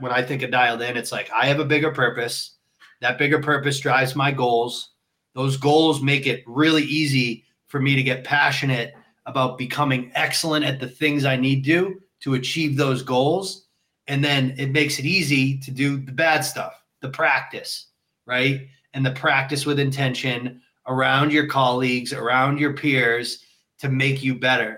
when I think of dialed in, it's like I have a bigger purpose. That bigger purpose drives my goals. Those goals make it really easy for me to get passionate about becoming excellent at the things I need to to achieve those goals. And then it makes it easy to do the bad stuff, the practice, right? And the practice with intention around your colleagues, around your peers to make you better.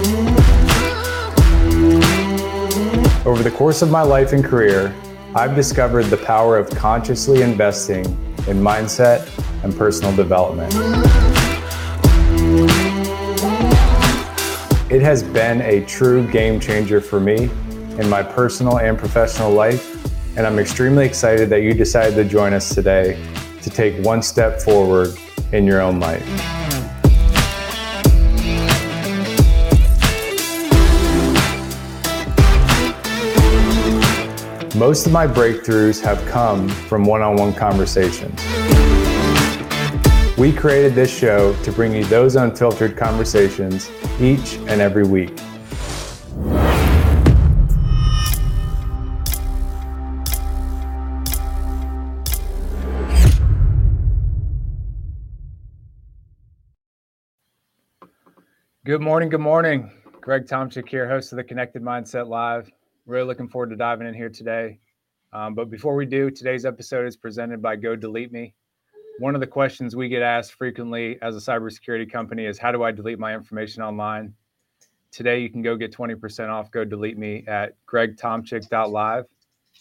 Over the course of my life and career, I've discovered the power of consciously investing in mindset and personal development. It has been a true game changer for me in my personal and professional life, and I'm extremely excited that you decided to join us today to take one step forward in your own life. Most of my breakthroughs have come from one on one conversations. We created this show to bring you those unfiltered conversations each and every week. Good morning. Good morning. Greg Tomchick here, host of the Connected Mindset Live. Really looking forward to diving in here today. Um, but before we do, today's episode is presented by Go Delete Me. One of the questions we get asked frequently as a cybersecurity company is how do I delete my information online? Today, you can go get 20% off Go Delete Me at gregtomchick.live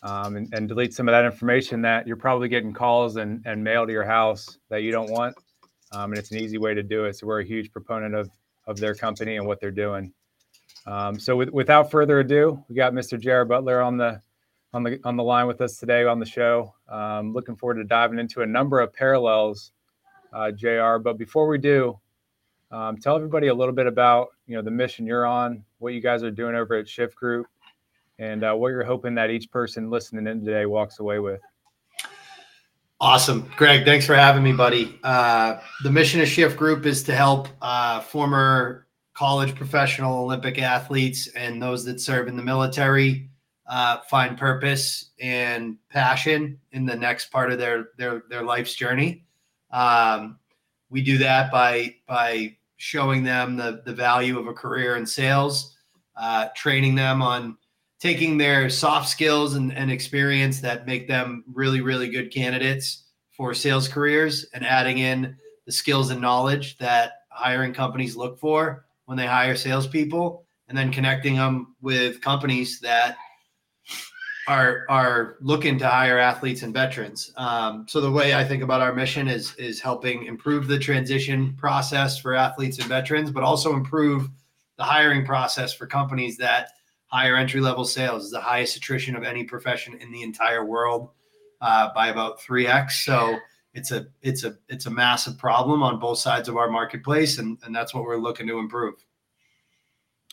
um, and, and delete some of that information that you're probably getting calls and, and mail to your house that you don't want. Um, and it's an easy way to do it. So we're a huge proponent of, of their company and what they're doing. Um, so with, without further ado, we got Mr. Jared Butler on the on the on the line with us today on the show. Um, looking forward to diving into a number of parallels, uh, JR. But before we do, um, tell everybody a little bit about you know the mission you're on, what you guys are doing over at Shift Group, and uh, what you're hoping that each person listening in today walks away with. Awesome, Greg. Thanks for having me, buddy. Uh, the mission of Shift Group is to help uh, former college professional Olympic athletes and those that serve in the military uh, find purpose and passion in the next part of their their their life's journey. Um, we do that by by showing them the the value of a career in sales, uh, training them on taking their soft skills and, and experience that make them really really good candidates for sales careers, and adding in the skills and knowledge that hiring companies look for when they hire salespeople, and then connecting them with companies that are are looking to hire athletes and veterans. Um, so the way I think about our mission is is helping improve the transition process for athletes and veterans, but also improve the hiring process for companies that hire entry level sales. Is the highest attrition of any profession in the entire world uh, by about three x. So it's a it's a it's a massive problem on both sides of our marketplace, and and that's what we're looking to improve.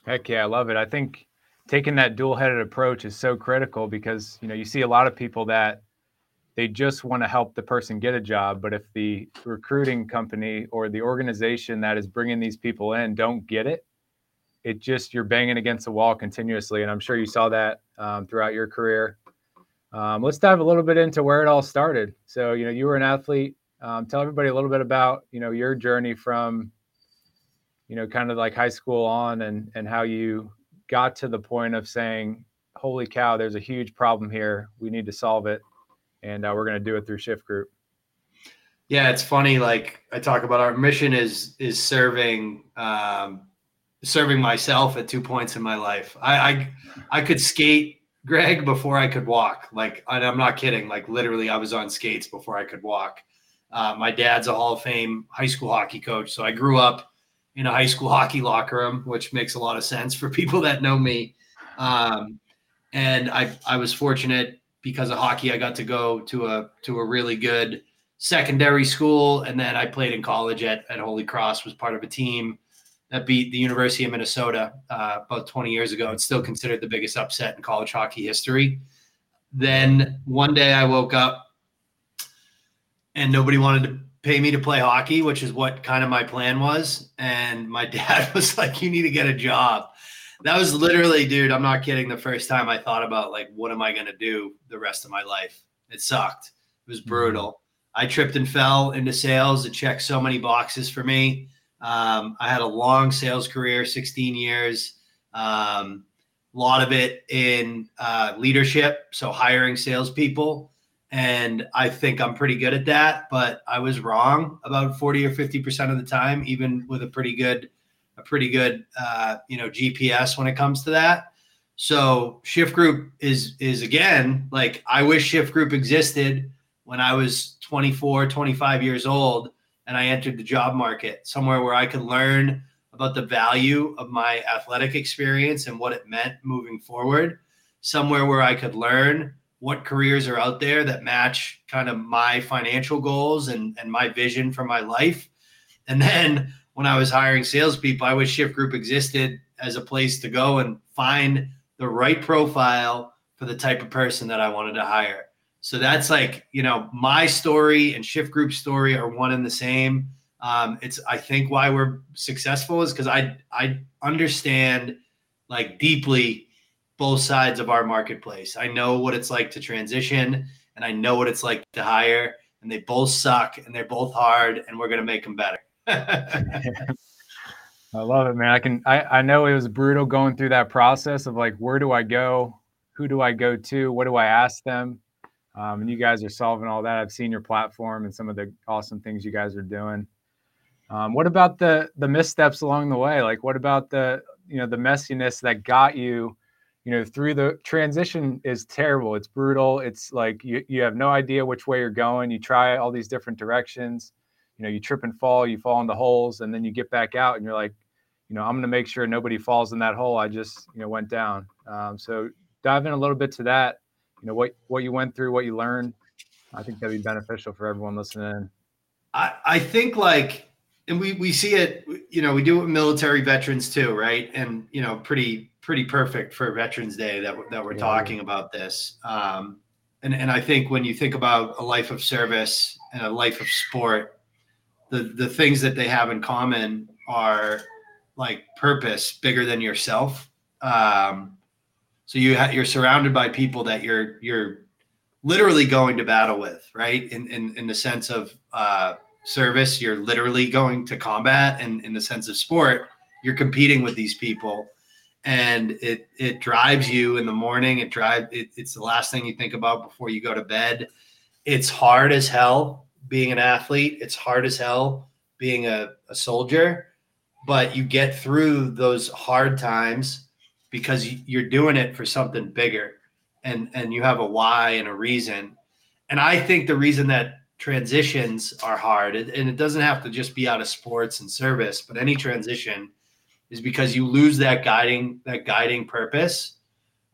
Heck yeah, I love it. I think taking that dual-headed approach is so critical because you know you see a lot of people that they just want to help the person get a job but if the recruiting company or the organization that is bringing these people in don't get it it just you're banging against the wall continuously and i'm sure you saw that um, throughout your career um, let's dive a little bit into where it all started. So, you know, you were an athlete. Um, tell everybody a little bit about, you know, your journey from, you know, kind of like high school on and and how you got to the point of saying, "Holy cow, there's a huge problem here. We need to solve it, and uh, we're going to do it through Shift Group." Yeah, it's funny. Like I talk about, our mission is is serving um, serving myself at two points in my life. I I, I could skate Greg before I could walk. Like, I'm not kidding. Like, literally, I was on skates before I could walk. Uh, my dad's a Hall of Fame high school hockey coach. So I grew up in a high school hockey locker room, which makes a lot of sense for people that know me. Um, and I, I was fortunate because of hockey. I got to go to a to a really good secondary school, and then I played in college at at Holy Cross. Was part of a team that beat the University of Minnesota uh, about 20 years ago. It's still considered the biggest upset in college hockey history. Then one day I woke up and nobody wanted to pay me to play hockey, which is what kind of my plan was. And my dad was like, You need to get a job. that was literally, dude, I'm not kidding. The first time I thought about like, what am I going to do the rest of my life? It sucked. It was brutal. Mm-hmm. I tripped and fell into sales. It checked so many boxes for me. Um, I had a long sales career, 16 years. Um, a lot of it in uh, leadership, so hiring salespeople. And I think I'm pretty good at that, but I was wrong about 40 or 50% of the time, even with a pretty good a pretty good uh, you know GPS when it comes to that. So Shift Group is is again like I wish Shift Group existed when I was 24, 25 years old and I entered the job market somewhere where I could learn about the value of my athletic experience and what it meant moving forward. Somewhere where I could learn what careers are out there that match kind of my financial goals and, and my vision for my life. And then when I was hiring salespeople, I wish Shift Group existed as a place to go and find the right profile for the type of person that I wanted to hire. So that's like, you know, my story and Shift Group story are one and the same. Um, it's I think why we're successful is because I I understand like deeply both sides of our marketplace. I know what it's like to transition and I know what it's like to hire and they both suck and they're both hard and we're going to make them better. I love it, man. I can I, I know it was brutal going through that process of like where do I go? Who do I go to? What do I ask them? Um, and you guys are solving all that. I've seen your platform and some of the awesome things you guys are doing. Um, what about the the missteps along the way? Like what about the you know the messiness that got you you know through the transition is terrible. It's brutal. It's like you, you have no idea which way you're going. You try all these different directions. You know you trip and fall you fall into holes and then you get back out and you're like you know i'm going to make sure nobody falls in that hole. I just you know went down. Um, so dive in a little bit to that you know what what you went through what you learned i think that'd be beneficial for everyone listening i i think like and we we see it you know we do it with military veterans too right and you know pretty pretty perfect for veterans day that, that we're yeah. talking about this um, and, and i think when you think about a life of service and a life of sport the the things that they have in common are like purpose bigger than yourself. Um, so you ha- you're surrounded by people that you're you're literally going to battle with, right? In in in the sense of uh, service, you're literally going to combat, and in the sense of sport, you're competing with these people, and it it drives you in the morning. It drive it, it's the last thing you think about before you go to bed. It's hard as hell being an athlete. It's hard as hell being a, a soldier, but you get through those hard times because you're doing it for something bigger and and you have a why and a reason. And I think the reason that transitions are hard and it doesn't have to just be out of sports and service, but any transition is because you lose that guiding that guiding purpose.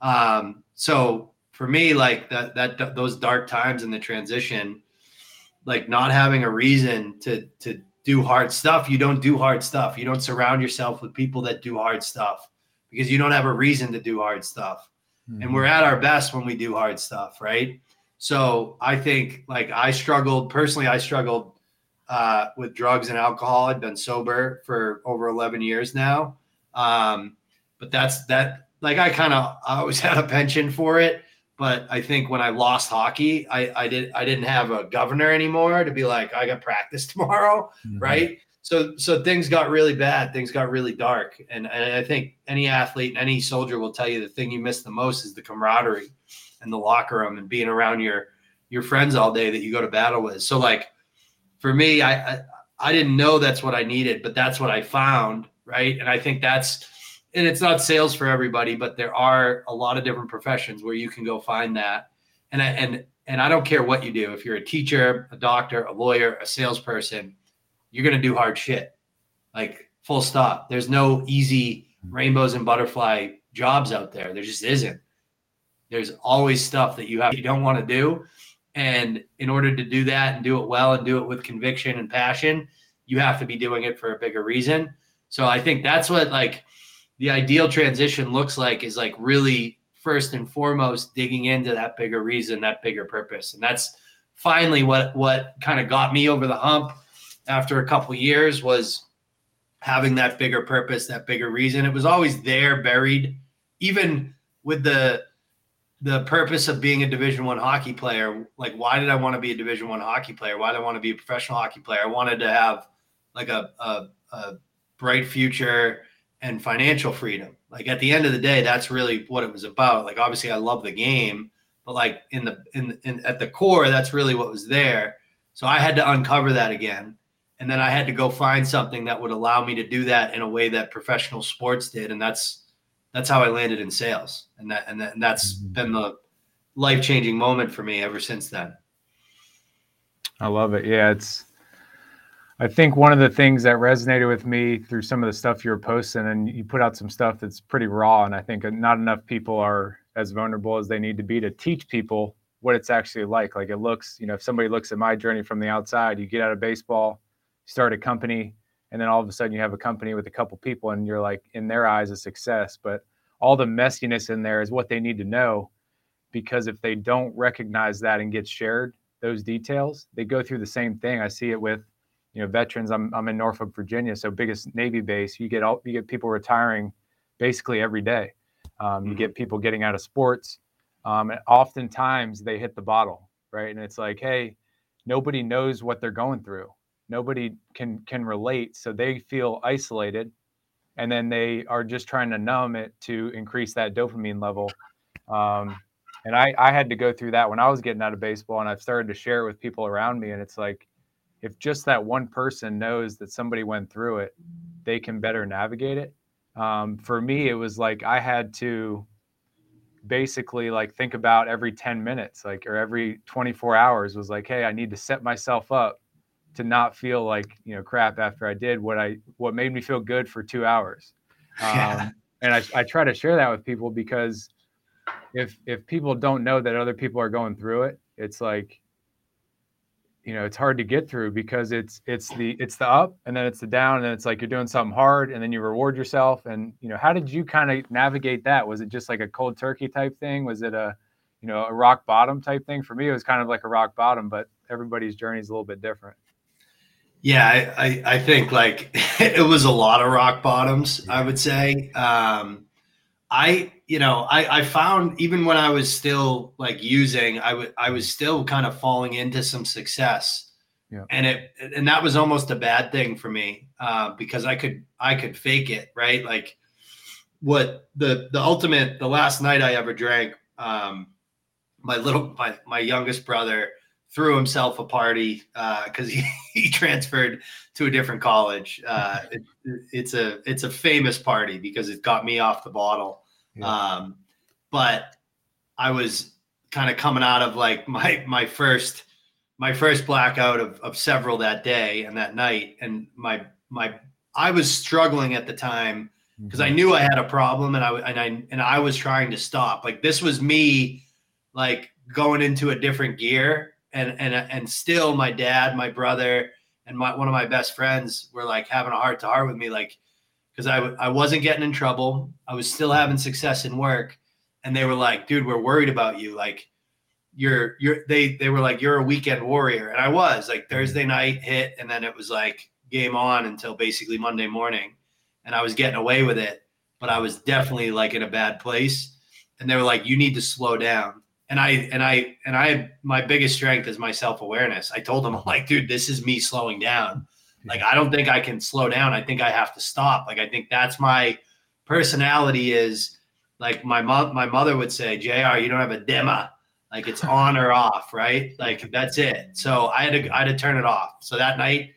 Um, so for me, like that that those dark times in the transition like not having a reason to to do hard stuff, you don't do hard stuff. You don't surround yourself with people that do hard stuff because you don't have a reason to do hard stuff. Mm-hmm. And we're at our best when we do hard stuff, right? So I think like I struggled personally, I struggled uh, with drugs and alcohol. I've been sober for over 11 years now. Um, but that's that like I kind of always had a penchant for it but I think when I lost hockey, I, I did I didn't have a governor anymore to be like I got practice tomorrow, mm-hmm. right? So so things got really bad, things got really dark, and, and I think any athlete, and any soldier will tell you the thing you miss the most is the camaraderie and the locker room and being around your your friends all day that you go to battle with. So like for me, I, I I didn't know that's what I needed, but that's what I found, right? And I think that's and it's not sales for everybody, but there are a lot of different professions where you can go find that. And I, and and I don't care what you do. If you're a teacher, a doctor, a lawyer, a salesperson, you're gonna do hard shit. Like full stop. There's no easy mm-hmm. rainbows and butterfly jobs out there. There just isn't. There's always stuff that you have you don't want to do. And in order to do that and do it well and do it with conviction and passion, you have to be doing it for a bigger reason. So I think that's what like the ideal transition looks like is like really first and foremost digging into that bigger reason, that bigger purpose. And that's finally what what kind of got me over the hump after a couple years was having that bigger purpose, that bigger reason. It was always there, buried, even with the the purpose of being a division one hockey player like why did i want to be a division one hockey player? Why did i want to be a professional hockey player? I wanted to have like a, a, a, bright future and financial freedom. Like at the end of the day that's really what it was about. Like obviously i love the game but like in the in, in at the core that's really what was there. So i had to uncover that again and then i had to go find something that would allow me to do that in a way that professional sports did and that's that's how I landed in sales, and that and, that, and that's mm-hmm. been the life changing moment for me ever since then. I love it. Yeah, it's. I think one of the things that resonated with me through some of the stuff you were posting, and you put out some stuff that's pretty raw, and I think not enough people are as vulnerable as they need to be to teach people what it's actually like. Like it looks, you know, if somebody looks at my journey from the outside, you get out of baseball, start a company, and then all of a sudden you have a company with a couple people and you're like in their eyes a success but all the messiness in there is what they need to know because if they don't recognize that and get shared those details they go through the same thing. I see it with you know veterans. I'm, I'm in norfolk virginia so biggest navy base. You get all you get people retiring basically every day. Um, you mm-hmm. get people getting out of sports. Um, and oftentimes they hit the bottle right? And it's like hey nobody knows what they're going through nobody can can relate so they feel isolated and then they are just trying to numb it to increase that dopamine level um, and I, I had to go through that when i was getting out of baseball and i've started to share it with people around me and it's like if just that one person knows that somebody went through it they can better navigate it. Um, for me it was like i had to basically like think about every 10 minutes like or every 24 hours was like hey i need to set myself up to not feel like you know crap after I did what I what made me feel good for two hours. Um, yeah. And I, I try to share that with people because if if people don't know that other people are going through it, it's like you know it's hard to get through because it's it's the it's the up and then it's the down and then it's like you're doing something hard and then you reward yourself. And you know how did you kind of navigate that? Was it just like a cold turkey type thing? Was it a you know a rock bottom type thing? For me it was kind of like a rock bottom but everybody's journey is a little bit different yeah, I, I, I, think like it was a lot of rock bottoms, I would say. Um, I, you know, I, I found even when I was still like using, I would, I was still kind of falling into some success. Yeah. And it, and that was almost a bad thing for me uh, because I could, I could fake it, right? Like what the, the ultimate, the last night I ever drank, um, my little, my, my youngest brother, threw himself a party because uh, he, he transferred to a different college. Uh, it, it's a it's a famous party because it got me off the bottle. Yeah. Um, but I was kind of coming out of like my my first my first blackout of, of several that day and that night, and my my I was struggling at the time because I mm-hmm. knew I had a problem and I and I and I was trying to stop. Like this was me like going into a different gear and and and still my dad, my brother, and my one of my best friends were like having a heart to heart with me, like because I I wasn't getting in trouble, I was still having success in work, and they were like, dude, we're worried about you, like you're you're they they were like you're a weekend warrior, and I was like mm-hmm. Thursday night hit, and then it was like game on until basically Monday morning, and I was getting away with it, but I was definitely like in a bad place, and they were like, you need to slow down and I and I and I my biggest strength is my self awareness. I told him I'm like, dude, this is me slowing down. Like I don't think I can slow down. I think I have to stop. Like I think that's my personality is like my mom my mother would say, JR, you don't have a dimmer. Like it's on or off, right? Like that's it. So I had to I had to turn it off. So that night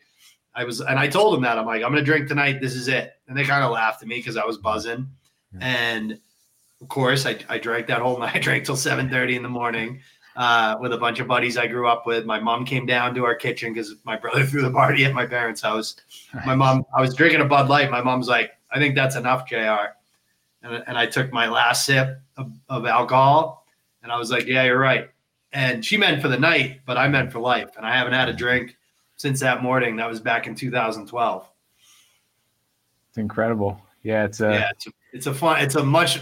I was and I told him that I'm like, I'm gonna drink tonight. This is it. And they kind of laughed at me because I was buzzing. And of course, I, I drank that whole night. I drank till 7:30 in the morning uh, with a bunch of buddies I grew up with. My mom came down to our kitchen because my brother threw the party at my parents' house. My mom, I was drinking a Bud Light. My mom's like, "I think that's enough, JR." And, and I took my last sip of, of alcohol, and I was like, "Yeah, you're right." And she meant for the night, but I meant for life. And I haven't had a drink since that morning. That was back in 2012. It's incredible. Yeah, it's a yeah, it's a, it's a fun. It's a much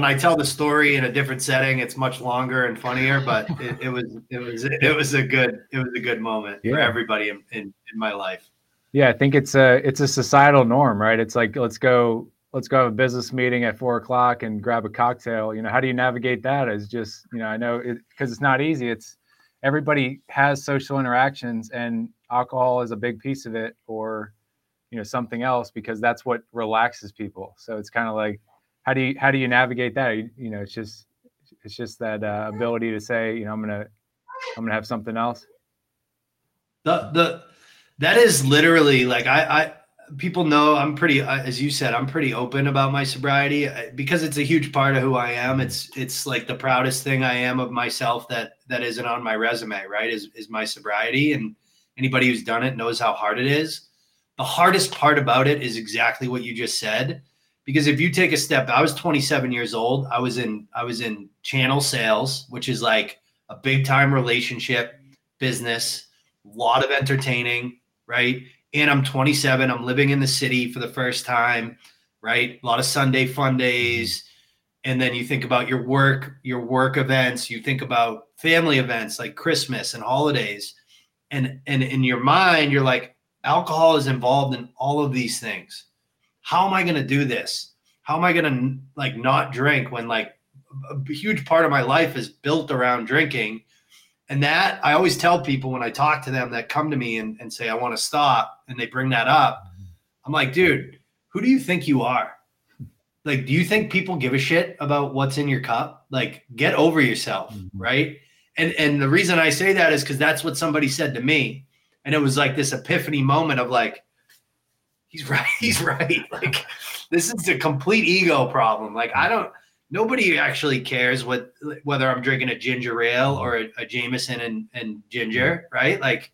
when I tell the story in a different setting, it's much longer and funnier. But it, it was it was it was a good it was a good moment yeah. for everybody in, in, in my life. Yeah, I think it's a it's a societal norm, right? It's like let's go let's go have a business meeting at four o'clock and grab a cocktail. You know, how do you navigate that? Is just you know, I know because it, it's not easy. It's everybody has social interactions, and alcohol is a big piece of it, or you know, something else because that's what relaxes people. So it's kind of like how do you how do you navigate that? You, you know, it's just it's just that uh, mm-hmm. ability to say, you know, I'm gonna I'm gonna have something else. The the that is literally like I I people know I'm pretty uh, as you said I'm pretty open about my sobriety uh, because it's a huge part of who I am. It's it's like the proudest thing I am of myself that that isn't on my resume, right? Is is my sobriety and anybody who's done it knows how hard it is. The hardest part about it is exactly what you just said because if you take a step i was 27 years old. I was in i was in channel sales which is like a big time relationship business a lot of entertaining right? And i'm 27 i'm living in the city for the first time right? A lot of sunday fun days. And then you think about your work your work events you think about family events like christmas and holidays. And and in your mind you're like alcohol is involved in all of these things how am I going to do this? How am I going to like not drink when like a huge part of my life is built around drinking? And that I always tell people when I talk to them that come to me and, and say, I want to stop, and they bring that up. I'm like, dude, who do you think you are? Like, do you think people give a shit about what's in your cup? Like, get over yourself, mm-hmm. right? And and the reason I say that is because that's what somebody said to me. And it was like this epiphany moment of like, he's right. He's right. Like this is a complete ego problem. Like I don't. Nobody actually cares what whether I'm drinking a ginger ale or a, a Jameson and, and ginger, right? Like,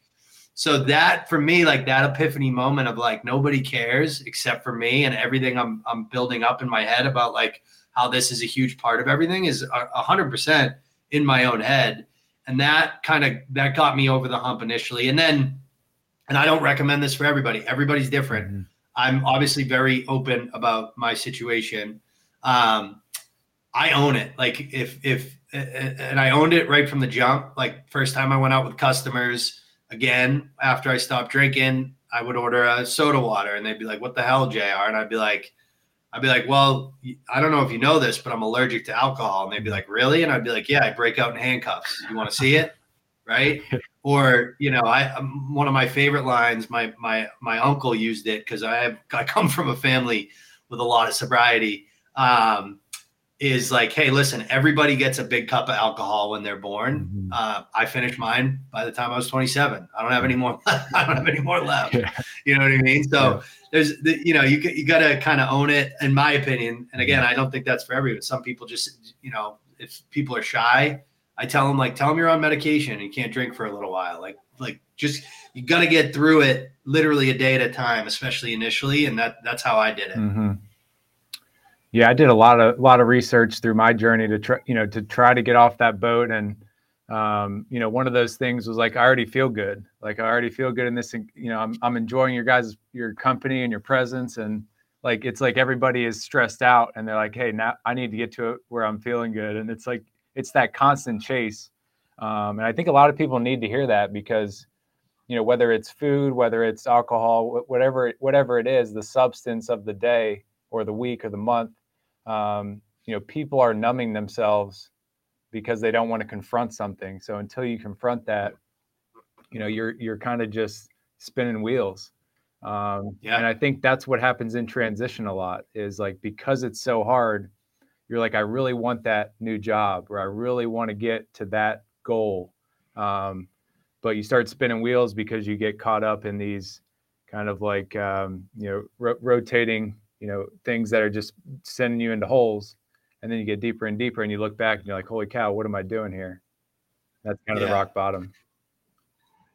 so that for me, like that epiphany moment of like nobody cares except for me and everything I'm I'm building up in my head about like how this is a huge part of everything is a hundred percent in my own head, and that kind of that got me over the hump initially, and then and I don't recommend this for everybody. Everybody's different. Mm-hmm. I'm obviously very open about my situation. Um, I own it. Like if if and I owned it right from the jump. Like first time I went out with customers, again after I stopped drinking, I would order a soda water, and they'd be like, "What the hell, JR." And I'd be like, I'd be like, "Well, I don't know if you know this, but I'm allergic to alcohol." And they'd be like, "Really?" And I'd be like, "Yeah, I break out in handcuffs. You want to see it?" Right? or you know i um, one of my favorite lines my my my uncle used it because i have i come from a family with a lot of sobriety um, is like hey listen everybody gets a big cup of alcohol when they're born mm-hmm. uh, i finished mine by the time i was 27 i don't have any more i don't have any more left yeah. you know what i mean so yeah. there's the, you know you, you got to kind of own it in my opinion and again i don't think that's for everyone some people just you know if people are shy I tell them like, tell them you're on medication and can't drink for a little while. Like, like just you got to get through it literally a day at a time, especially initially, and that that's how I did it. Mm-hmm. Yeah, I did a lot of a lot of research through my journey to try, you know, to try to get off that boat. And um, you know, one of those things was like, I already feel good. Like I already feel good in this. You know, I'm I'm enjoying your guys' your company and your presence and like it's like everybody is stressed out and they're like hey now i need to get to it where i'm feeling good and it's like it's that constant chase. Um, and I think a lot of people need to hear that because, you know, whether it's food, whether it's alcohol, whatever whatever it is, the substance of the day or the week or the month, um, you know, people are numbing themselves because they don't want to confront something. So until you confront that, you know, you're you're kind of just spinning wheels. Um, yeah. And I think that's what happens in transition a lot is like because it's so hard you're like, I really want that new job or I really want to get to that goal. Um, but you start spinning wheels because you get caught up in these kind of like, um, you know, ro- rotating, you know, things that are just sending you into holes. And then you get deeper and deeper and you look back and you're like, holy cow, what am I doing here? That's kind of yeah. the rock bottom.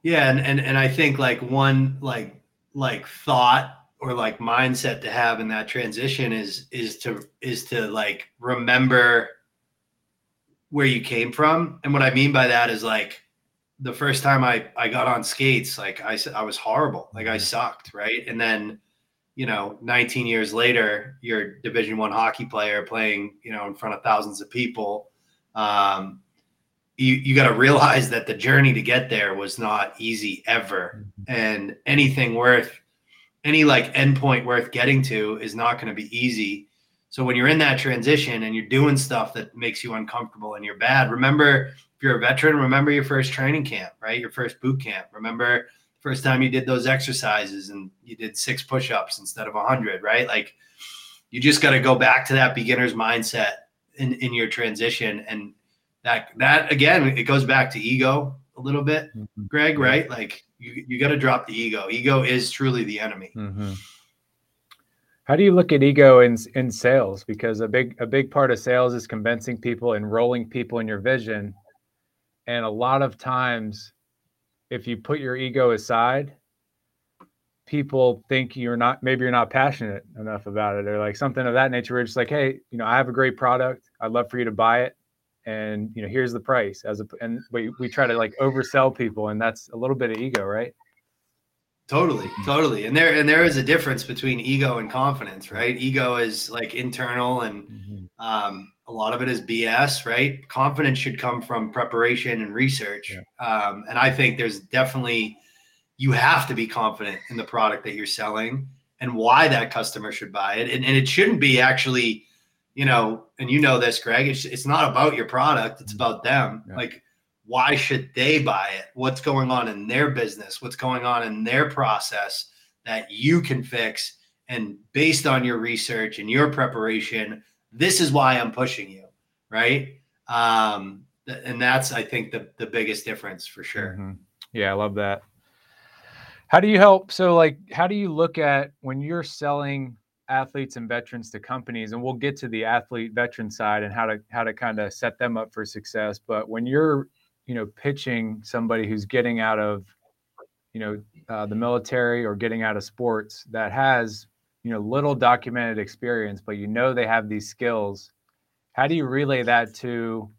Yeah. And, and, and I think like one, like, like thought or like mindset to have in that transition is is to is to like remember where you came from and what i mean by that is like the first time i i got on skates like i said i was horrible like i mm-hmm. sucked right and then you know 19 years later you're division one hockey player playing you know in front of thousands of people um you you got to realize that the journey to get there was not easy ever mm-hmm. and anything worth any like endpoint worth getting to is not going to be easy. So when you're in that transition and you're doing stuff that makes you uncomfortable and you're bad, remember if you're a veteran, remember your first training camp, right? Your first boot camp. Remember first time you did those exercises and you did six push-ups instead of a hundred, right? Like you just got to go back to that beginner's mindset in, in your transition. And that, that again, it goes back to ego a little bit, mm-hmm. Greg, right? Like you, you got to drop the ego. Ego is truly the enemy. Mm-hmm. How do you look at ego in in sales? Because a big a big part of sales is convincing people, enrolling people in your vision, and a lot of times, if you put your ego aside, people think you're not maybe you're not passionate enough about it or like something of that nature. We're just like, hey, you know, I have a great product. I'd love for you to buy it, and you know, here's the price. As a and we we try to like oversell people, and that's a little bit of ego, right? Totally, mm-hmm. totally. And there and there is a difference between ego and confidence, right? Ego is like internal and mm-hmm. um, a lot of it is BS, right? Confidence should come from preparation and research. Yeah. Um, and I think there's definitely you have to be confident in the product that you're selling and why that customer should buy it. And, and it shouldn't be actually, you know, and you know this, Greg, it's, it's not about your product, it's mm-hmm. about them. Yeah. Like why should they buy it? What's going on in their business? What's going on in their process that you can fix? And based on your research and your preparation, this is why I'm pushing you, right? Um, and that's I think the the biggest difference for sure. Mm-hmm. Yeah, I love that. How do you help? So, like, how do you look at when you're selling athletes and veterans to companies? And we'll get to the athlete veteran side and how to how to kind of set them up for success. But when you're you know pitching somebody who's getting out of you know uh, the military or getting out of sports that has you know little documented experience but you know they have these skills how do you relay that to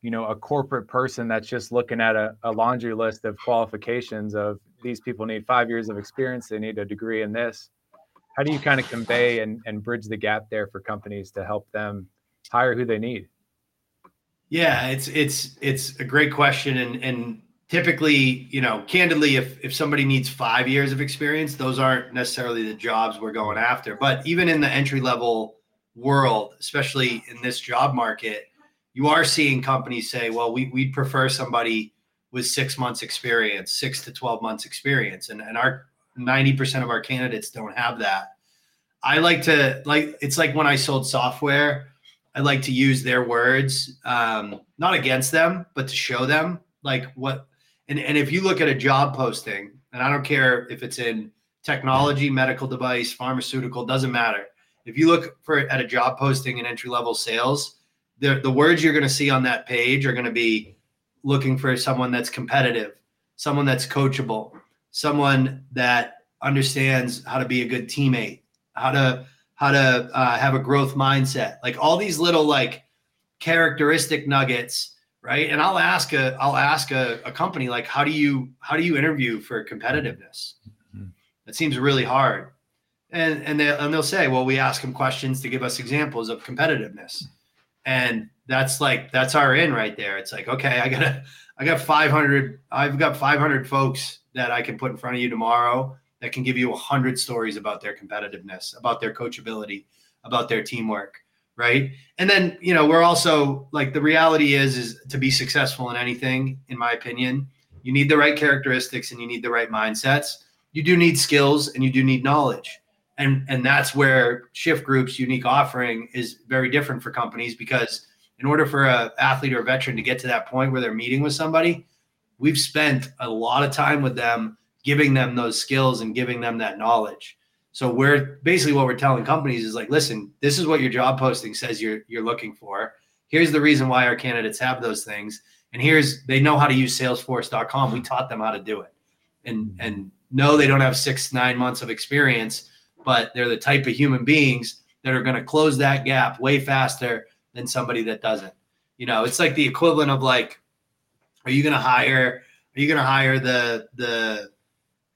you know a corporate person that's just looking at a, a laundry list of qualifications of these people need five years of experience they need a degree in this how do you kind of convey and, and bridge the gap there for companies to help them hire who they need yeah, it's it's it's a great question, and and typically, you know, candidly, if if somebody needs five years of experience, those aren't necessarily the jobs we're going after. But even in the entry level world, especially in this job market, you are seeing companies say, "Well, we we'd prefer somebody with six months experience, six to twelve months experience," and and our ninety percent of our candidates don't have that. I like to like it's like when I sold software I like to use their words, um, not against them, but to show them like what. And, and if you look at a job posting, and I don't care if it's in technology, medical device, pharmaceutical, doesn't matter. If you look for at a job posting in entry level sales, the the words you're going to see on that page are going to be looking for someone that's competitive, someone that's coachable, someone that understands how to be a good teammate, how to how to uh, have a growth mindset, like all these little like characteristic nuggets, right? And I'll ask a I'll ask a, a company like, how do you how do you interview for competitiveness? Mm-hmm. That seems really hard, and and they and they'll say, well, we ask them questions to give us examples of competitiveness, and that's like that's our in right there. It's like, okay, I gotta I got 500 I've got 500 folks that I can put in front of you tomorrow that can give you a hundred stories about their competitiveness, about their coachability, about their teamwork, right? And then you know we're also like the reality is is to be successful in anything, in my opinion, you need the right characteristics and you need the right mindsets. You do need skills and you do need knowledge. And, and that's where shift groups unique offering is very different for companies because in order for a athlete or a veteran to get to that point where they're meeting with somebody we've spent a lot of time with them giving them those skills and giving them that knowledge. So we're basically what we're telling companies is like, listen, this is what your job posting says you're you're looking for. Here's the reason why our candidates have those things. And here's they know how to use salesforce.com. We taught them how to do it. And and no, they don't have six, nine months of experience, but they're the type of human beings that are going to close that gap way faster than somebody that doesn't. You know, it's like the equivalent of like, are you going to hire? Are you going to hire the the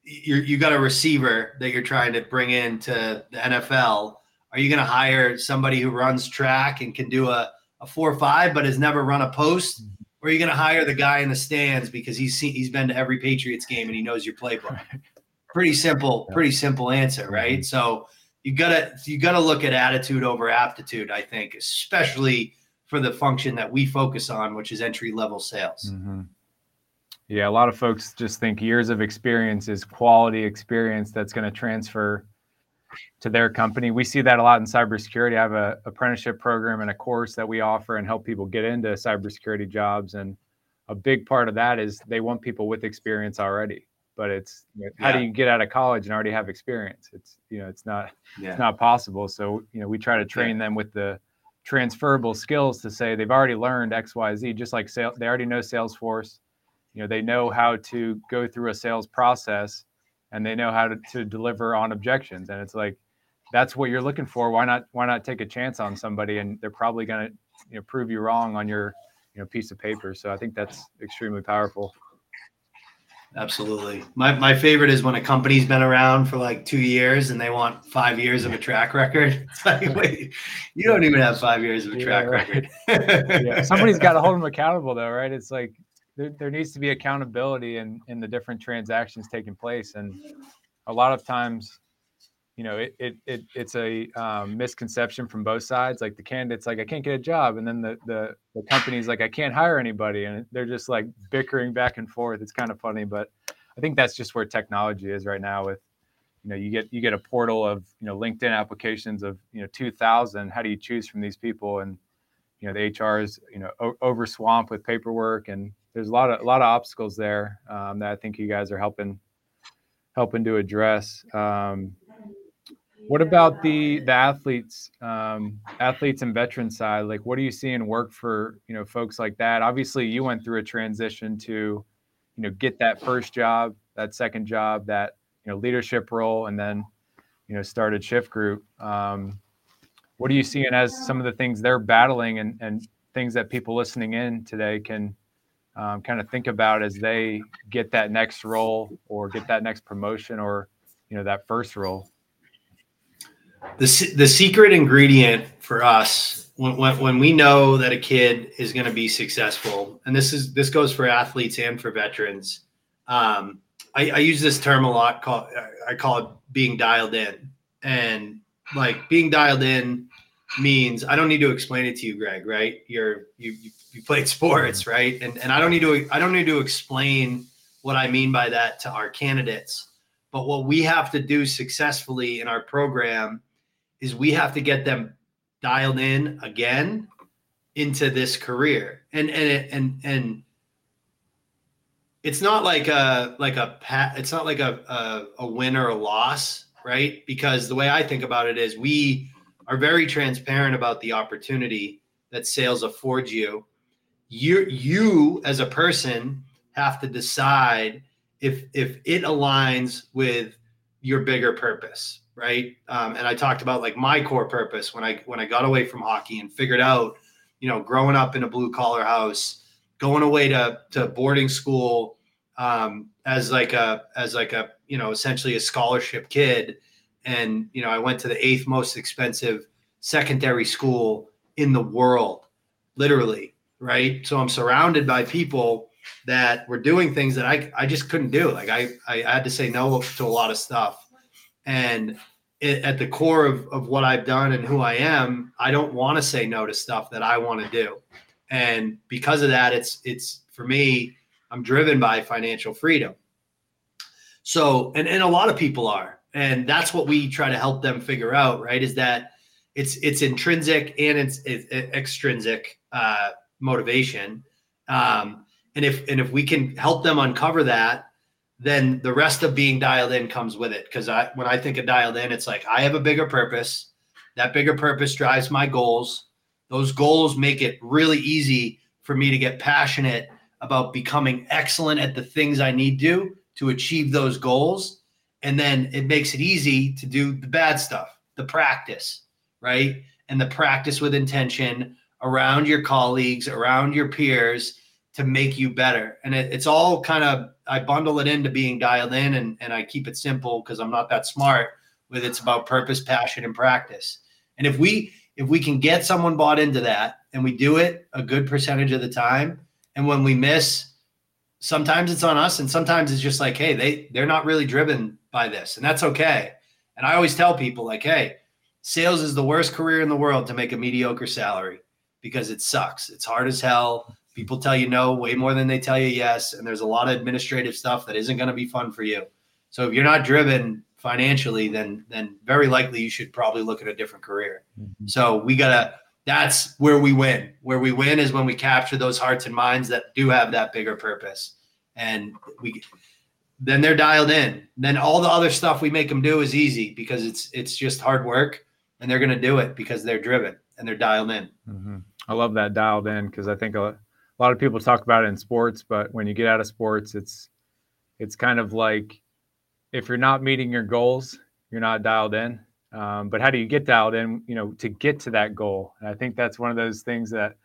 you you got a receiver that you're trying to bring into the NFL. Are you going to hire somebody who runs track and can do a, a four or five, but has never run a post? Or are you going to hire the guy in the stands because he's seen, he's been to every Patriots game and he knows your playbook? pretty simple, pretty simple answer, right? So you gotta you gotta look at attitude over aptitude. I think, especially for the function that we focus on, which is entry level sales. Mm-hmm. Yeah, a lot of folks just think years of experience is quality experience that's going to transfer to their company. We see that a lot in cybersecurity. I have an apprenticeship program and a course that we offer and help people get into cybersecurity jobs. And a big part of that is they want people with experience already. But it's you know, how do you get out of college and already have experience? It's you know it's not yeah. it's not possible. So you know we try to train yeah. them with the transferable skills to say they've already learned X Y Z. Just like sales, they already know Salesforce. You know they know how to go through a sales process and they know how to, to deliver on objections. And it's like that's what you're looking for. Why not why not take a chance on somebody and they're probably going to you know prove you wrong on your you know piece of paper. So i think that's extremely powerful absolutely. My, my favorite is when a company's been around for like two years and they want five years of a track record. It's like wait you don't even have five years of a track yeah, right. record. Yeah somebody's got to hold them accountable though right? It's like there, there needs to be accountability in in the different transactions taking place and a lot of times you know it, it, it it's a um, misconception from both sides like the candidate's like i can't get a job and then the, the the company's like i can't hire anybody and they're just like bickering back and forth. It's kind of funny but i think that's just where technology is right now with you know you get you get a portal of you know linkedin applications of you know 2000 how do you choose from these people? And you know the hr is you know o- over swamped with paperwork and there's a lot of a lot of obstacles there um, that I think you guys are helping helping to address. Um, what about the the athletes, um, athletes and veteran side? Like, what are you seeing work for you know folks like that? Obviously, you went through a transition to you know get that first job, that second job, that you know leadership role, and then you know started Shift Group. Um, what are you seeing as some of the things they're battling and and things that people listening in today can um, kind of think about as they get that next role or get that next promotion or you know that first role the, the secret ingredient for us when, when, when we know that a kid is going to be successful and this is this goes for athletes and for veterans um, I, I use this term a lot called i call it being dialed in and like being dialed in means I don't need to explain it to you, Greg. Right? You're you you, you played sports, right? And and I don't need to I don't need to explain what I mean by that to our candidates. But what we have to do successfully in our program is we have to get them dialed in again into this career. And and and and it's not like a like a pat it's not like a, a a win or a loss, right? Because the way I think about it is we are very transparent about the opportunity that sales affords you. You you as a person have to decide if if it aligns with your bigger purpose, right? Um, and I talked about like my core purpose when I when I got away from hockey and figured out, you know, growing up in a blue collar house, going away to to boarding school um, as like a as like a you know essentially a scholarship kid and you know I went to the eighth most expensive secondary school in the world, literally, right? So I'm surrounded by people that were doing things that I I just couldn't do. Like I I had to say no to a lot of stuff, and it, at the core of of what I've done and who I am, I don't want to say no to stuff that I want to do, and because of that, it's it's for me. I'm driven by financial freedom. So, and, and a lot of people are and that's what we try to help them figure out right is that it's it's intrinsic and it's, it's extrinsic uh, motivation um, and if and if we can help them uncover that then the rest of being dialed in comes with it. Because i when i think of dialed in it's like i have a bigger purpose. That bigger purpose drives my goals. Those goals make it really easy for me to get passionate about becoming excellent at the things i need to to achieve those goals. And then it makes it easy to do the bad stuff, the practice, right? And the practice with intention around your colleagues, around your peers to make you better. And it, it's all kind of, I bundle it into being dialed in and, and I keep it simple because I'm not that smart with it's about purpose, passion, and practice. And if we, if we can get someone bought into that and we do it a good percentage of the time, and when we miss, sometimes it's on us and sometimes it's just like, hey, they, they're not really driven by this, and that's okay. And I always tell people, like, hey, sales is the worst career in the world to make a mediocre salary because it sucks. It's hard as hell. People tell you no way more than they tell you yes. And there's a lot of administrative stuff that isn't going to be fun for you. So if you're not driven financially, then then very likely you should probably look at a different career. Mm-hmm. So we gotta that's where we win. Where we win is when we capture those hearts and minds that do have that bigger purpose. And we then they're dialed in. Then all the other stuff we make them do is easy because it's it's just hard work and they're going to do it because they're driven and they're dialed in. Mm-hmm. I love that dialed in because I think a, a, lot of people talk about it in sports, but when you get out of sports, it's it's kind of like if you're not meeting your goals, you're not dialed in. Um, but how do you get dialed in? You know, to get to that goal, and I think that's one of those things that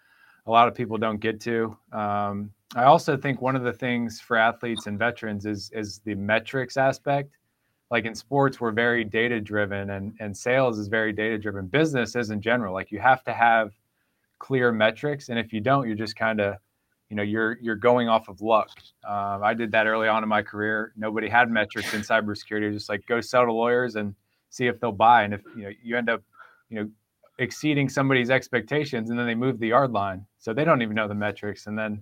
a lot of people don't get to. Um, I also think one of the things for athletes and veterans is is the metrics aspect like in sports we're very data driven and and sales is very data driven business is in general like you have to have clear metrics and if you don't you're just kind of you know you're you're going off of luck. Um, i did that early on in my career. Nobody had metrics in cybersecurity. Just like go sell to lawyers and see if they'll buy. And if you know you end up you know exceeding somebody's expectations and then they move the yard line. So they don't even know the metrics. And then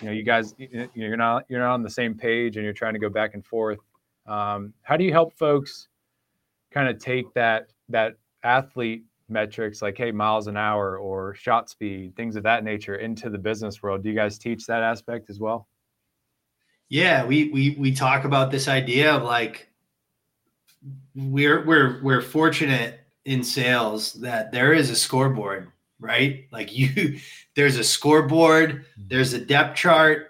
you know you guys you know, you're not you're not on the same page and you're trying to go back and forth. Um, how do you help folks kind of take that that athlete metrics like hey miles an hour or shot speed things of that nature into the business world. Do you guys teach that aspect as well? Yeah we we we talk about this idea of like we're we're we're fortunate in sales that there is a scoreboard right? Like you there's a scoreboard there's a depth chart.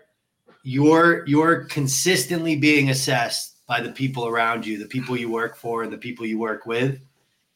You're you're consistently being assessed by the people around you, the people you work for, and the people you work with.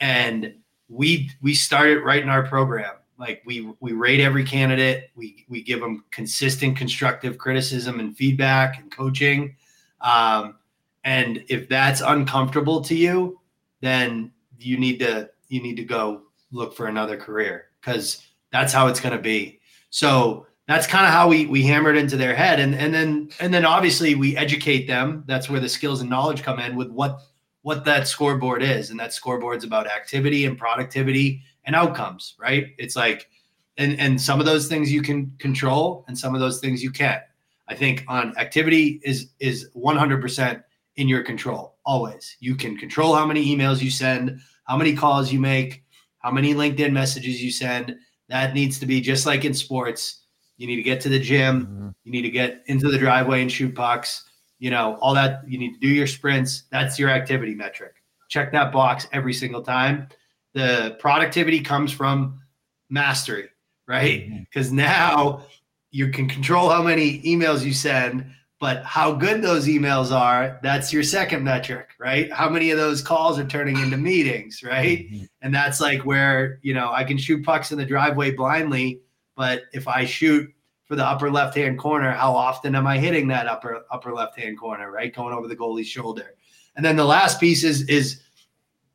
And we we start it right in our program. Like we we rate every candidate. We we give them consistent constructive criticism and feedback and coaching. Um, and if that's uncomfortable to you, then you need to you need to go look for another career because that's how it's going to be. So that's kind of how we we hammered into their head and and then and then obviously we educate them that's where the skills and knowledge come in with what what that scoreboard is and that scoreboard's about activity and productivity and outcomes right it's like and and some of those things you can control and some of those things you can't i think on activity is is 100% in your control always you can control how many emails you send how many calls you make how many linkedin messages you send that needs to be just like in sports you need to get to the gym. Mm-hmm. You need to get into the driveway and shoot pucks. You know, all that. You need to do your sprints. That's your activity metric. Check that box every single time. The productivity comes from mastery, right? Because mm-hmm. now you can control how many emails you send, but how good those emails are, that's your second metric, right? How many of those calls are turning into meetings, right? Mm-hmm. And that's like where, you know, I can shoot pucks in the driveway blindly but if I shoot for the upper left hand corner, how often am I hitting that upper upper left hand corner, right? Going over the goalie's shoulder. And then the last piece is is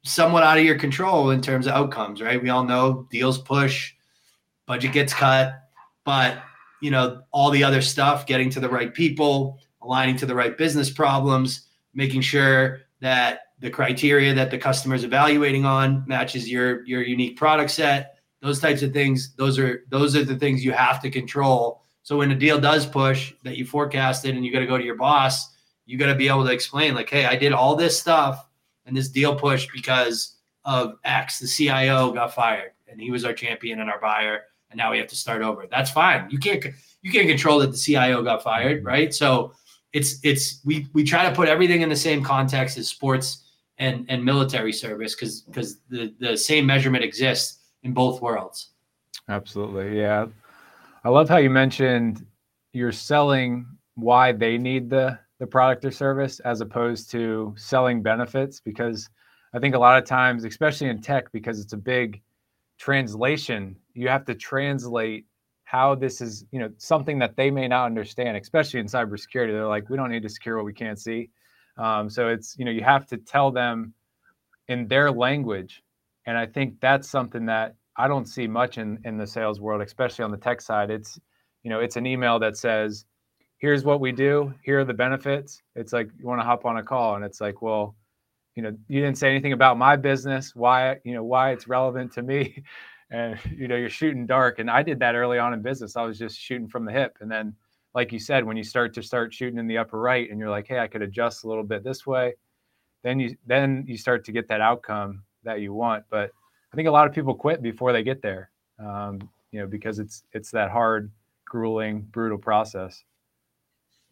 somewhat out of your control in terms of outcomes, right? We all know deals push, budget gets cut, but you know, all the other stuff, getting to the right people, aligning to the right business problems, making sure that the criteria that the customer is evaluating on matches your your unique product set those types of things those are those are the things you have to control. So when a deal does push that you forecasted and you got to go to your boss you got to be able to explain like hey i did all this stuff and this deal pushed because of x. The cio got fired and he was our champion and our buyer and now we have to start over. That's fine. You can't you can't control that the cio got fired mm-hmm. right? So it's it's we we try to put everything in the same context as sports and and military service because because the the same measurement exists in both worlds. Absolutely. Yeah. I love how you mentioned you're selling why they need the the product or service as opposed to selling benefits because I think a lot of times, especially in tech, because it's a big translation, you have to translate how this is, you know, something that they may not understand, especially in cybersecurity. They're like, we don't need to secure what we can't see. Um, so it's, you know, you have to tell them in their language and I think that's something that I don't see much in in the sales world, especially on the tech side. It's you know, it's an email that says, "Here's what we do. Here are the benefits." It's like you want to hop on a call, and it's like, well, you know, you didn't say anything about my business, why, you know, why it's relevant to me. And, you know, you're shooting dark. And I did that early on in business. I was just shooting from the hip. And then, like you said, when you start to start shooting in the upper right and you're like, hey, I could adjust a little bit this way, then you then you start to get that outcome that you want. But I think a lot of people quit before they get there, um, you know, because it's it's that hard, grueling, brutal process.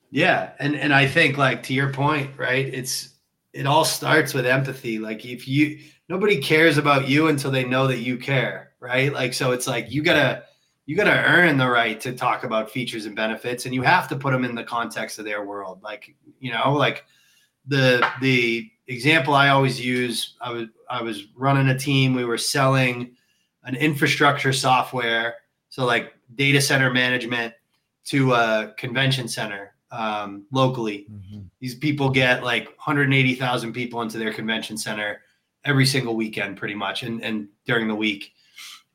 Yeah, and and I think like to your point, right? It's it all starts with empathy. Like if you nobody cares about you until they know that you care, right? Like so it's like you gotta you gotta earn the right to talk about features and benefits, and you have to put them in the context of their world. Like you know, like the the example I always use, I was I was running a team. We were selling an infrastructure software, so like data center management to a convention center um, locally. Mm-hmm. These people get like 180,000 people into their convention center every single weekend, pretty much, and, and during the week.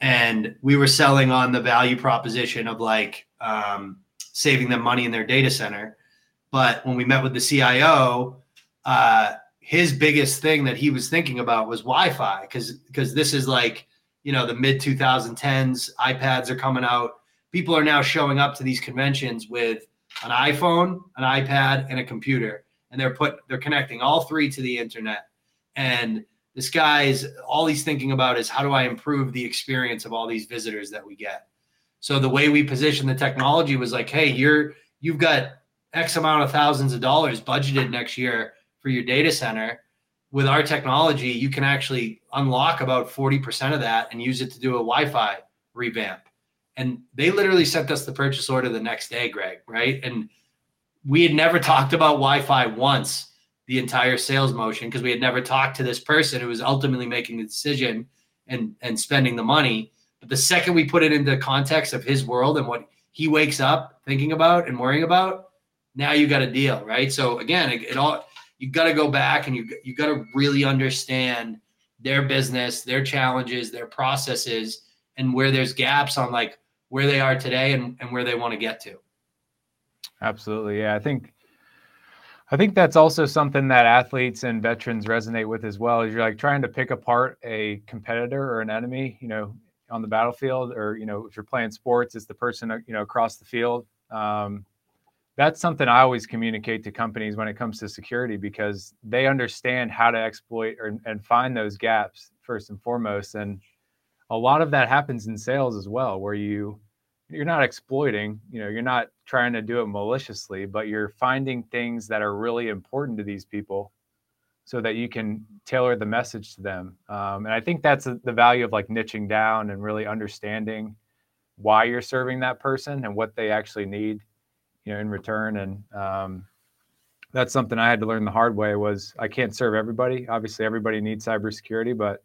And we were selling on the value proposition of like um, saving them money in their data center. But when we met with the CIO, uh, his biggest thing that he was thinking about was Wi-Fi because because this is like you know the mid 2010s, iPads are coming out. People are now showing up to these conventions with an iPhone, an iPad, and a computer, and they're put they're connecting all three to the internet. And this guy's all he's thinking about is how do I improve the experience of all these visitors that we get. So the way we position the technology was like, hey, you're you've got X amount of thousands of dollars budgeted next year for your data center. With our technology, you can actually unlock about 40% of that and use it to do a Wi-Fi revamp and they literally sent us the purchase order the next day, Greg, right? And we had never talked about Wi-Fi once the entire sales motion because we had never talked to this person who was ultimately making the decision and and spending the money. But the second we put it into context of his world and what he wakes up thinking about and worrying about, now you got a deal, right? So again, it, it all you got to go back and you you got to really understand their business, their challenges, their processes, and where there's gaps on like where they are today and, and where they want to get to. Absolutely. Yeah. I think I think that's also something that athletes and veterans resonate with as well. Is you're like trying to pick apart a competitor or an enemy, you know, on the battlefield, or you know, if you're playing sports, it's the person you know across the field. Um, that's something I always communicate to companies when it comes to security because they understand how to exploit or, and find those gaps first and foremost. And a lot of that happens in sales as well where you you're not exploiting you know you're not trying to do it maliciously but you're finding things that are really important to these people so that you can tailor the message to them um, and i think that's the value of like niching down and really understanding why you're serving that person and what they actually need you know in return and um, that's something i had to learn the hard way was i can't serve everybody obviously everybody needs cybersecurity but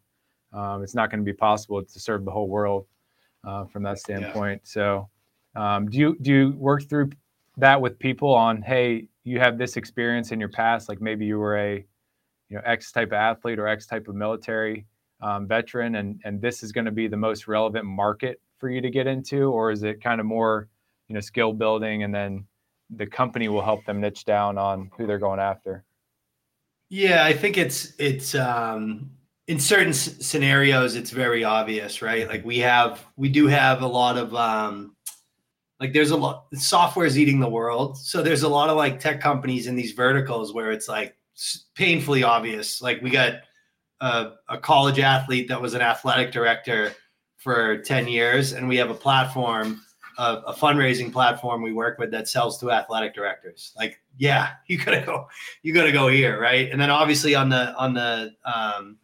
um, it's not going to be possible to serve the whole world uh, from that standpoint. Yeah. So, um, do you do you work through that with people on, hey, you have this experience in your past, like maybe you were a, you know, X type of athlete or X type of military um, veteran, and and this is going to be the most relevant market for you to get into, or is it kind of more, you know, skill building, and then the company will help them niche down on who they're going after? Yeah, I think it's it's um, in certain s- scenarios it's very obvious right? Like we have we do have a lot of um like there's a lot software is eating the world. So there's a lot of like tech companies in these verticals where it's like painfully obvious. Like we got a, a college athlete that was an athletic director for 10 years and we have a platform a, a fundraising platform we work with that sells to athletic directors like yeah you gotta go you gotta go here right and then obviously on the on the um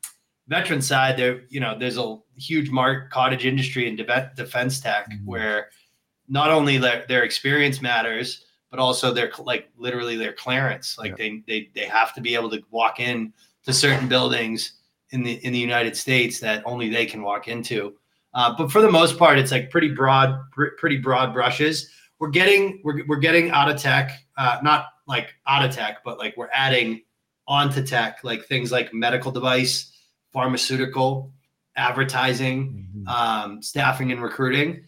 veteran side, there you know there's a huge mark cottage industry and de- defense tech mm-hmm. where not only their, their experience matters, but also their like literally their clearance. Like yeah. they they they have to be able to walk in to certain buildings in the in the United States that only they can walk into. Uh, but for the most part, it's like pretty broad, pr- pretty broad brushes. We're getting we're, we're getting out of tech, uh, not like out of tech, but like we're adding onto tech, like things like medical device, pharmaceutical, advertising, mm-hmm. um, staffing, and recruiting.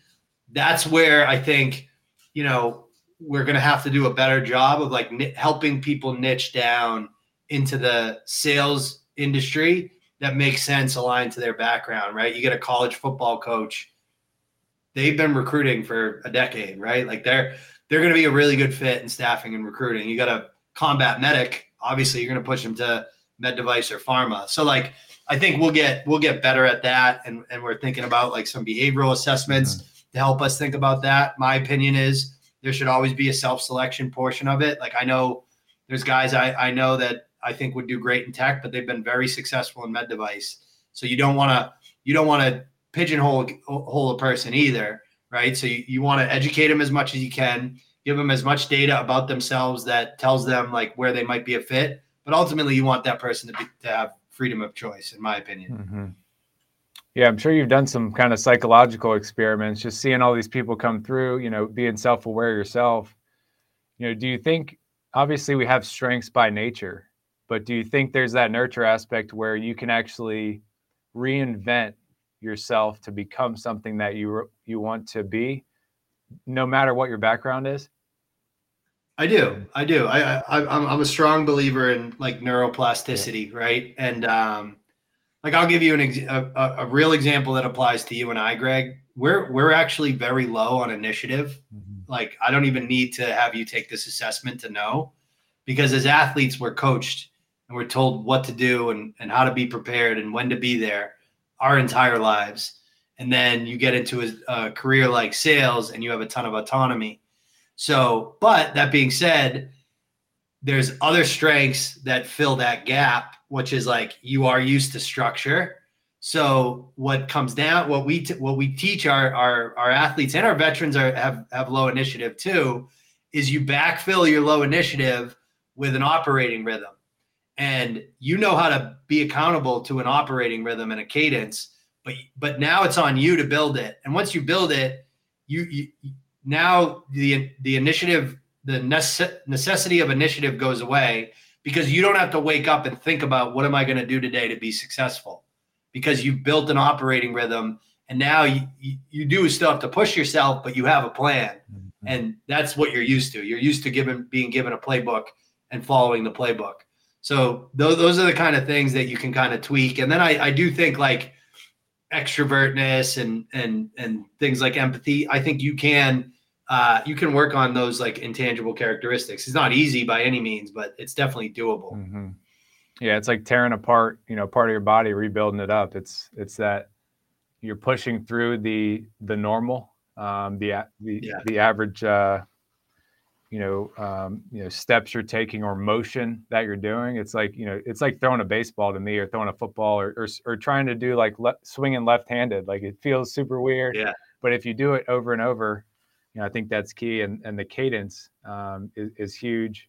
That's where I think, you know, we're going to have to do a better job of like n- helping people niche down into the sales industry that makes sense aligned to their background, right? You get a college football coach. They've been recruiting for a decade, right? Like they're they're going to be a really good fit in staffing and recruiting. You got a combat medic, obviously you're going to push them to med device or pharma. So like I think we'll get we'll get better at that and and we're thinking about like some behavioral assessments mm-hmm. to help us think about that. My opinion is there should always be a self-selection portion of it. Like I know there's guys I, I know that I think would do great in tech, but they've been very successful in med device. So you don't want to you don't want to pigeonhole hole a person either, right? So you, you want to educate them as much as you can, give them as much data about themselves that tells them like where they might be a fit. But ultimately, you want that person to be to have freedom of choice, in my opinion. Mm-hmm. Yeah, I'm sure you've done some kind of psychological experiments, just seeing all these people come through. You know, being self-aware yourself. You know, do you think obviously we have strengths by nature, but do you think there's that nurture aspect where you can actually reinvent yourself to become something that you you want to be, no matter what your background is? I do, I do. I, I I'm I'm a strong believer in like neuroplasticity, yeah. right? And um, like I'll give you an ex- a, a, real example that applies to you and I, Greg. We're we're actually very low on initiative. Mm-hmm. Like I don't even need to have you take this assessment to know, because as athletes we're coached and we're told what to do and and how to be prepared and when to be there our entire lives. And then you get into a, a career like sales and you have a ton of autonomy. So, but that being said, there's other strengths that fill that gap which is like you are used to structure. So what comes down, what we t- what we teach our, our our athletes and our veterans are have have low initiative too, is you backfill your low initiative with an operating rhythm, and you know how to be accountable to an operating rhythm and a cadence. But but now it's on you to build it, and once you build it, you, you now the the initiative the necessity of initiative goes away because you don't have to wake up and think about what am I going to do today to be successful because you've built an operating rhythm and now you, you, you do still have to push yourself, but you have a plan. Mm-hmm. And that's what you're used to. You're used to given being given a playbook and following the playbook. So those, those are the kind of things that you can kind of tweak. And then I, I do think like extrovertness and and and things like empathy. I think you can uh, you can work on those like intangible characteristics. It's not easy by any means, but it's definitely doable. Mm-hmm. Yeah, it's like tearing apart, you know, part of your body, rebuilding it up. It's it's that you're pushing through the the normal, um, the the yeah. the average, uh, you know, um, you know, steps you're taking or motion that you're doing. It's like you know, it's like throwing a baseball to me, or throwing a football, or or, or trying to do like le- swinging left-handed. Like it feels super weird. Yeah. But if you do it over and over, you know, I think that's key, and and the cadence um, is, is huge.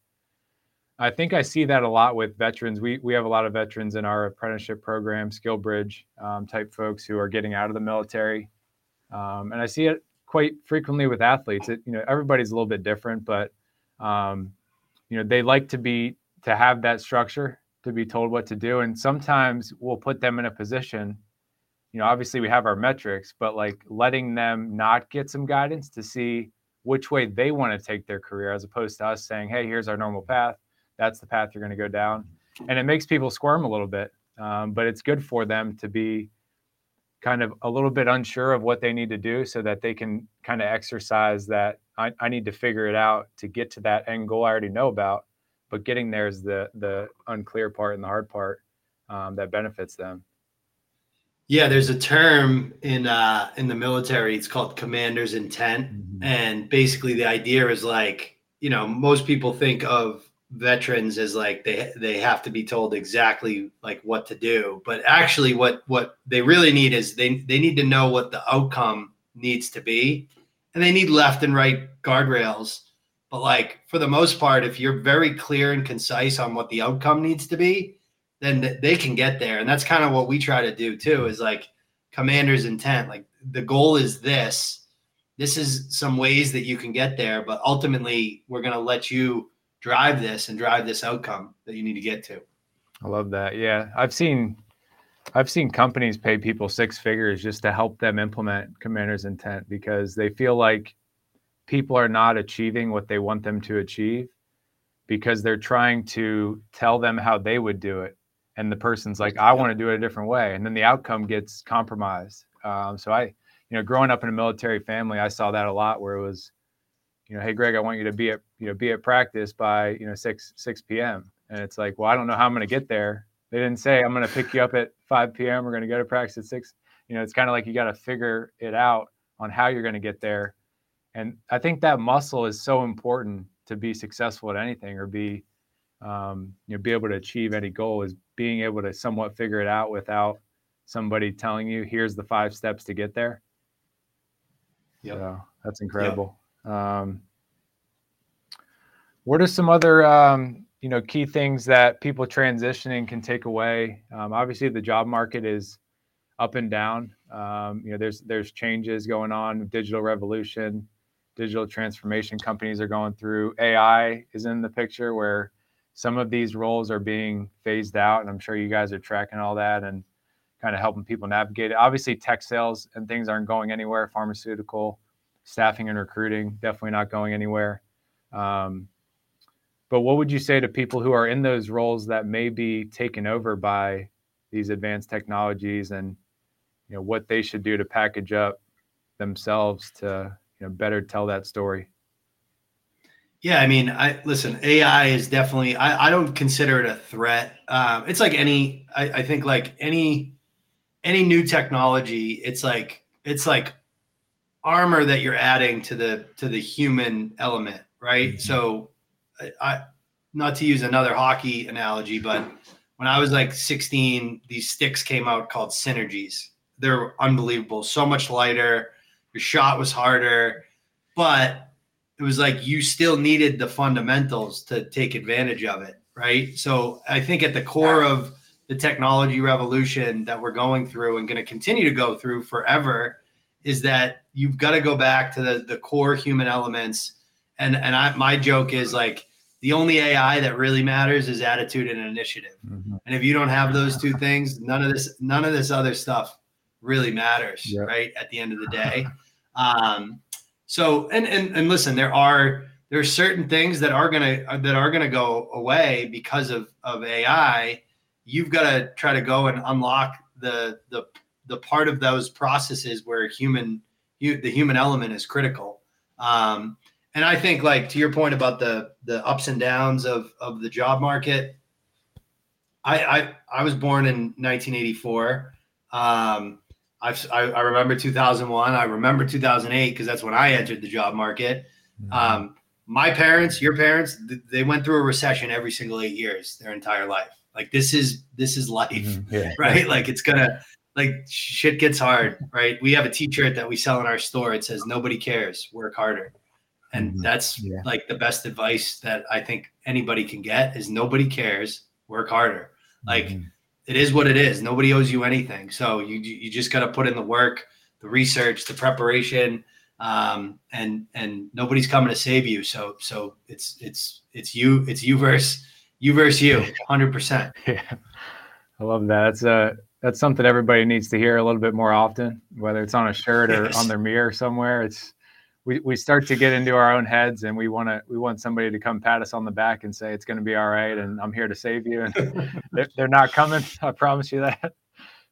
I think I see that a lot with veterans. We we have a lot of veterans in our apprenticeship program, SkillBridge um, type folks who are getting out of the military, um, and I see it quite frequently with athletes. It, you know, everybody's a little bit different, but um, you know, they like to be to have that structure, to be told what to do, and sometimes we'll put them in a position you know, obviously we have our metrics, but like letting them not get some guidance to see which way they want to take their career as opposed to us saying, hey, here's our normal path. That's the path you're going to go down. And it makes people squirm a little bit, um, but it's good for them to be kind of a little bit unsure of what they need to do so that they can kind of exercise that I, I need to figure it out to get to that end goal I already know about. But getting there is the the unclear part and the hard part um, that benefits them. Yeah, there's a term in uh, in the military. It's called commander's intent, mm-hmm. and basically the idea is like you know most people think of veterans is like they they have to be told exactly like what to do, but actually what what they really need is they they need to know what the outcome needs to be, and they need left and right guardrails. But like for the most part, if you're very clear and concise on what the outcome needs to be, then they can get there. And that's kind of what we try to do too is like commander's intent. Like the goal is this. This is some ways that you can get there, but ultimately we're going to let you drive this and drive this outcome that you need to get to. I love that. Yeah. I've seen I've seen companies pay people six figures just to help them implement commander's intent because they feel like people are not achieving what they want them to achieve because they're trying to tell them how they would do it and the person's like, I want to do it a different way, and then the outcome gets compromised. Um, so I, you know, growing up in a military family, I saw that a lot where it was, you know, hey Greg, I want you to be at you know be at practice by you know six six p.m. and it's like, well, I don't know how I'm going to get there. They didn't say I'm going to pick you up at 5 p.m. We're going to go to practice at six. You know, it's kind of like you got to figure it out on how you're going to get there. And I think that muscle is so important to be successful at anything or be, um, you know, be able to achieve any goal is being able to somewhat figure it out without somebody telling you, here's the five steps to get there. Yeah, so that's incredible. Yep. Um, what are some other um, you know key things that people transitioning can take away? Um, obviously the job market is up and down. Um, you know there's there's changes going on digital revolution digital transformation companies are going through. Ai is in the picture where some of these roles are being phased out and i'm sure you guys are tracking all that and kind of helping people navigate it. Obviously tech sales and things aren't going anywhere. Pharmaceutical staffing and recruiting definitely not going anywhere. Um, but what would you say to people who are in those roles that may be taken over by these advanced technologies and you know what they should do to package up themselves to you know better tell that story? Yeah, I mean, I listen. AI is definitely. I, I don't consider it a threat. Um, it's like any. I, I think like any any new technology. It's like it's like armor that you're adding to the to the human element, right? Mm-hmm. So I not to use another hockey analogy, but when I was like 16, these sticks came out called synergies. They're unbelievable, so much lighter. Your shot was harder, but it was like you still needed the fundamentals to take advantage of it, right? So I think at the core of the technology revolution that we're going through and going to continue to go through forever is that you've got to go back to the the core human elements. And and I my joke is like the only AI that really matters is attitude and initiative. Mm-hmm. And if you don't have those two things, none of this, none of this other stuff really matters, yep. right? At the end of the day. Um, so, and, and, and listen, there are, there are certain things that are going to, that are to go away because of, of AI. You've got to try to go and unlock the, the, the part of those processes where human, you, the human element is critical. Um, and I think like to your point about the the ups and downs of of the job market. I I, I was born in 1984. Um, I've, I, I remember 2001. I remember 2008 because that's when I entered the job market. Mm-hmm. Um, my parents, your parents, they went through a recession every single eight years, their entire life. Like this is this is life, mm-hmm. yeah. right? Like it's gonna like shit gets hard, right? We have a T-shirt that we sell in our store. It says "Nobody cares, work harder." And mm-hmm. that's yeah. like the best advice that i think anybody can get is nobody cares. Work harder. Like mm-hmm. it is what it is. Nobody owes you anything. So you you just got to put in the work the research the preparation um, and and nobody's coming to save you. So so it's it's it's you it's you versus you versus you 100% yeah. I love that. That's uh that's something everybody needs to hear a little bit more often whether it's on a shirt or yes. on their mirror somewhere. It's we, we start to get into our own heads and we want to we want somebody to come pat us on the back and say it's going to be all right and i'm here to save you. And they're, they're not coming i promise you that.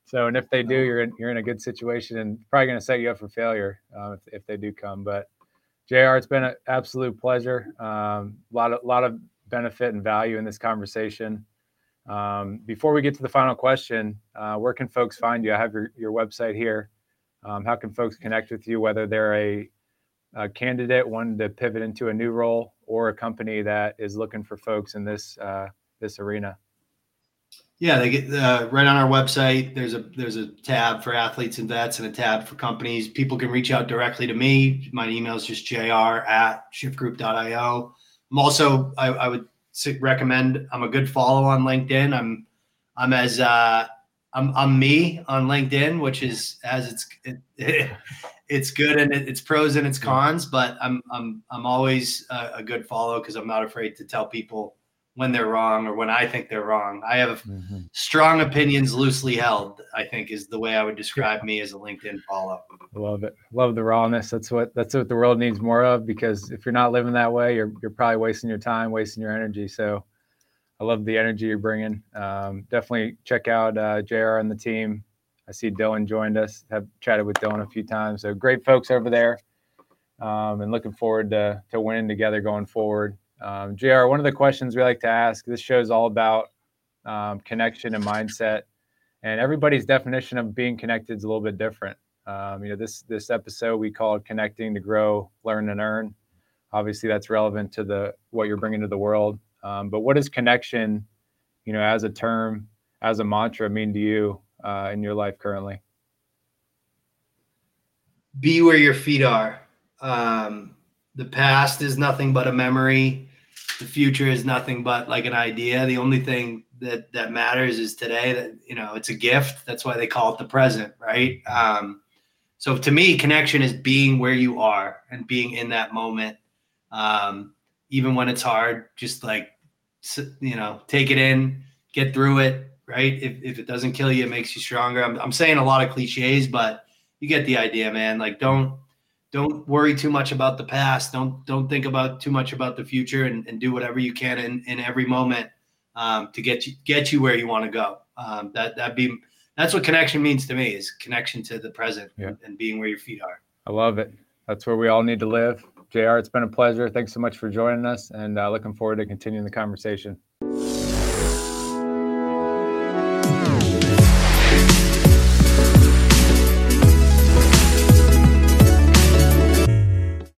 So and if they do you're in you're in a good situation and probably going to set you up for failure uh, if, if they do come but JR it's been an absolute pleasure. Um, a lot of lot of benefit and value in this conversation. Um, before we get to the final question uh, where can folks find you? I have your, your website here. Um, how can folks connect with you whether they're a a candidate wanting to pivot into a new role or a company that is looking for folks in this uh, this arena? Yeah, they get uh, right on our website. There's a there's a tab for athletes and vets and a tab for companies. People can reach out directly to me. My email is just jr at shiftgroup.io. I'm also I, I would recommend. I'm a good follow on LinkedIn. I'm I'm as uh, I'm I'm me on LinkedIn, which is as it's it, it, it's good and it's pros and it's cons, but I'm I'm I'm always a, a good follow because I'm not afraid to tell people when they're wrong or when I think they're wrong. I have mm-hmm. strong opinions loosely held, I think is the way I would describe me as a LinkedIn follow. I love it. Love the rawness. That's what that's what the world needs more of because if you're not living that way, you're you're probably wasting your time, wasting your energy. So I love the energy you're bringing. Um, definitely check out uh, JR and the team. I see Dylan joined us. Have chatted with Dylan a few times. So great folks over there, um, and looking forward to to winning together going forward. Um, JR. One of the questions we like to ask. This show is all about um, connection and mindset, and everybody's definition of being connected is a little bit different. Um, you know, this this episode we called "Connecting to Grow, Learn, and Earn." Obviously, that's relevant to the what you're bringing to the world. Um, but what does connection, you know, as a term, as a mantra, mean to you uh, in your life currently? Be where your feet are. Um, the past is nothing but a memory. The future is nothing but like an idea. The only thing that that matters is today. That you know, it's a gift. That's why they call it the present, right? Um, so to me, connection is being where you are and being in that moment, um, even when it's hard. Just like you know, take it in, get through it. Right? If if it doesn't kill you, it makes you stronger. I'm I'm saying a lot of cliches, but you get the idea, man. Like don't don't worry too much about the past. Don't don't think about too much about the future, and, and do whatever you can in, in every moment um, to get you get you where you want to go. Um, that that be that's what connection means to me is connection to the present yeah. and, and being where your feet are. I love it. That's where we all need to live. JR, it's been a pleasure. Thanks so much for joining us, and uh, looking forward to continuing the conversation.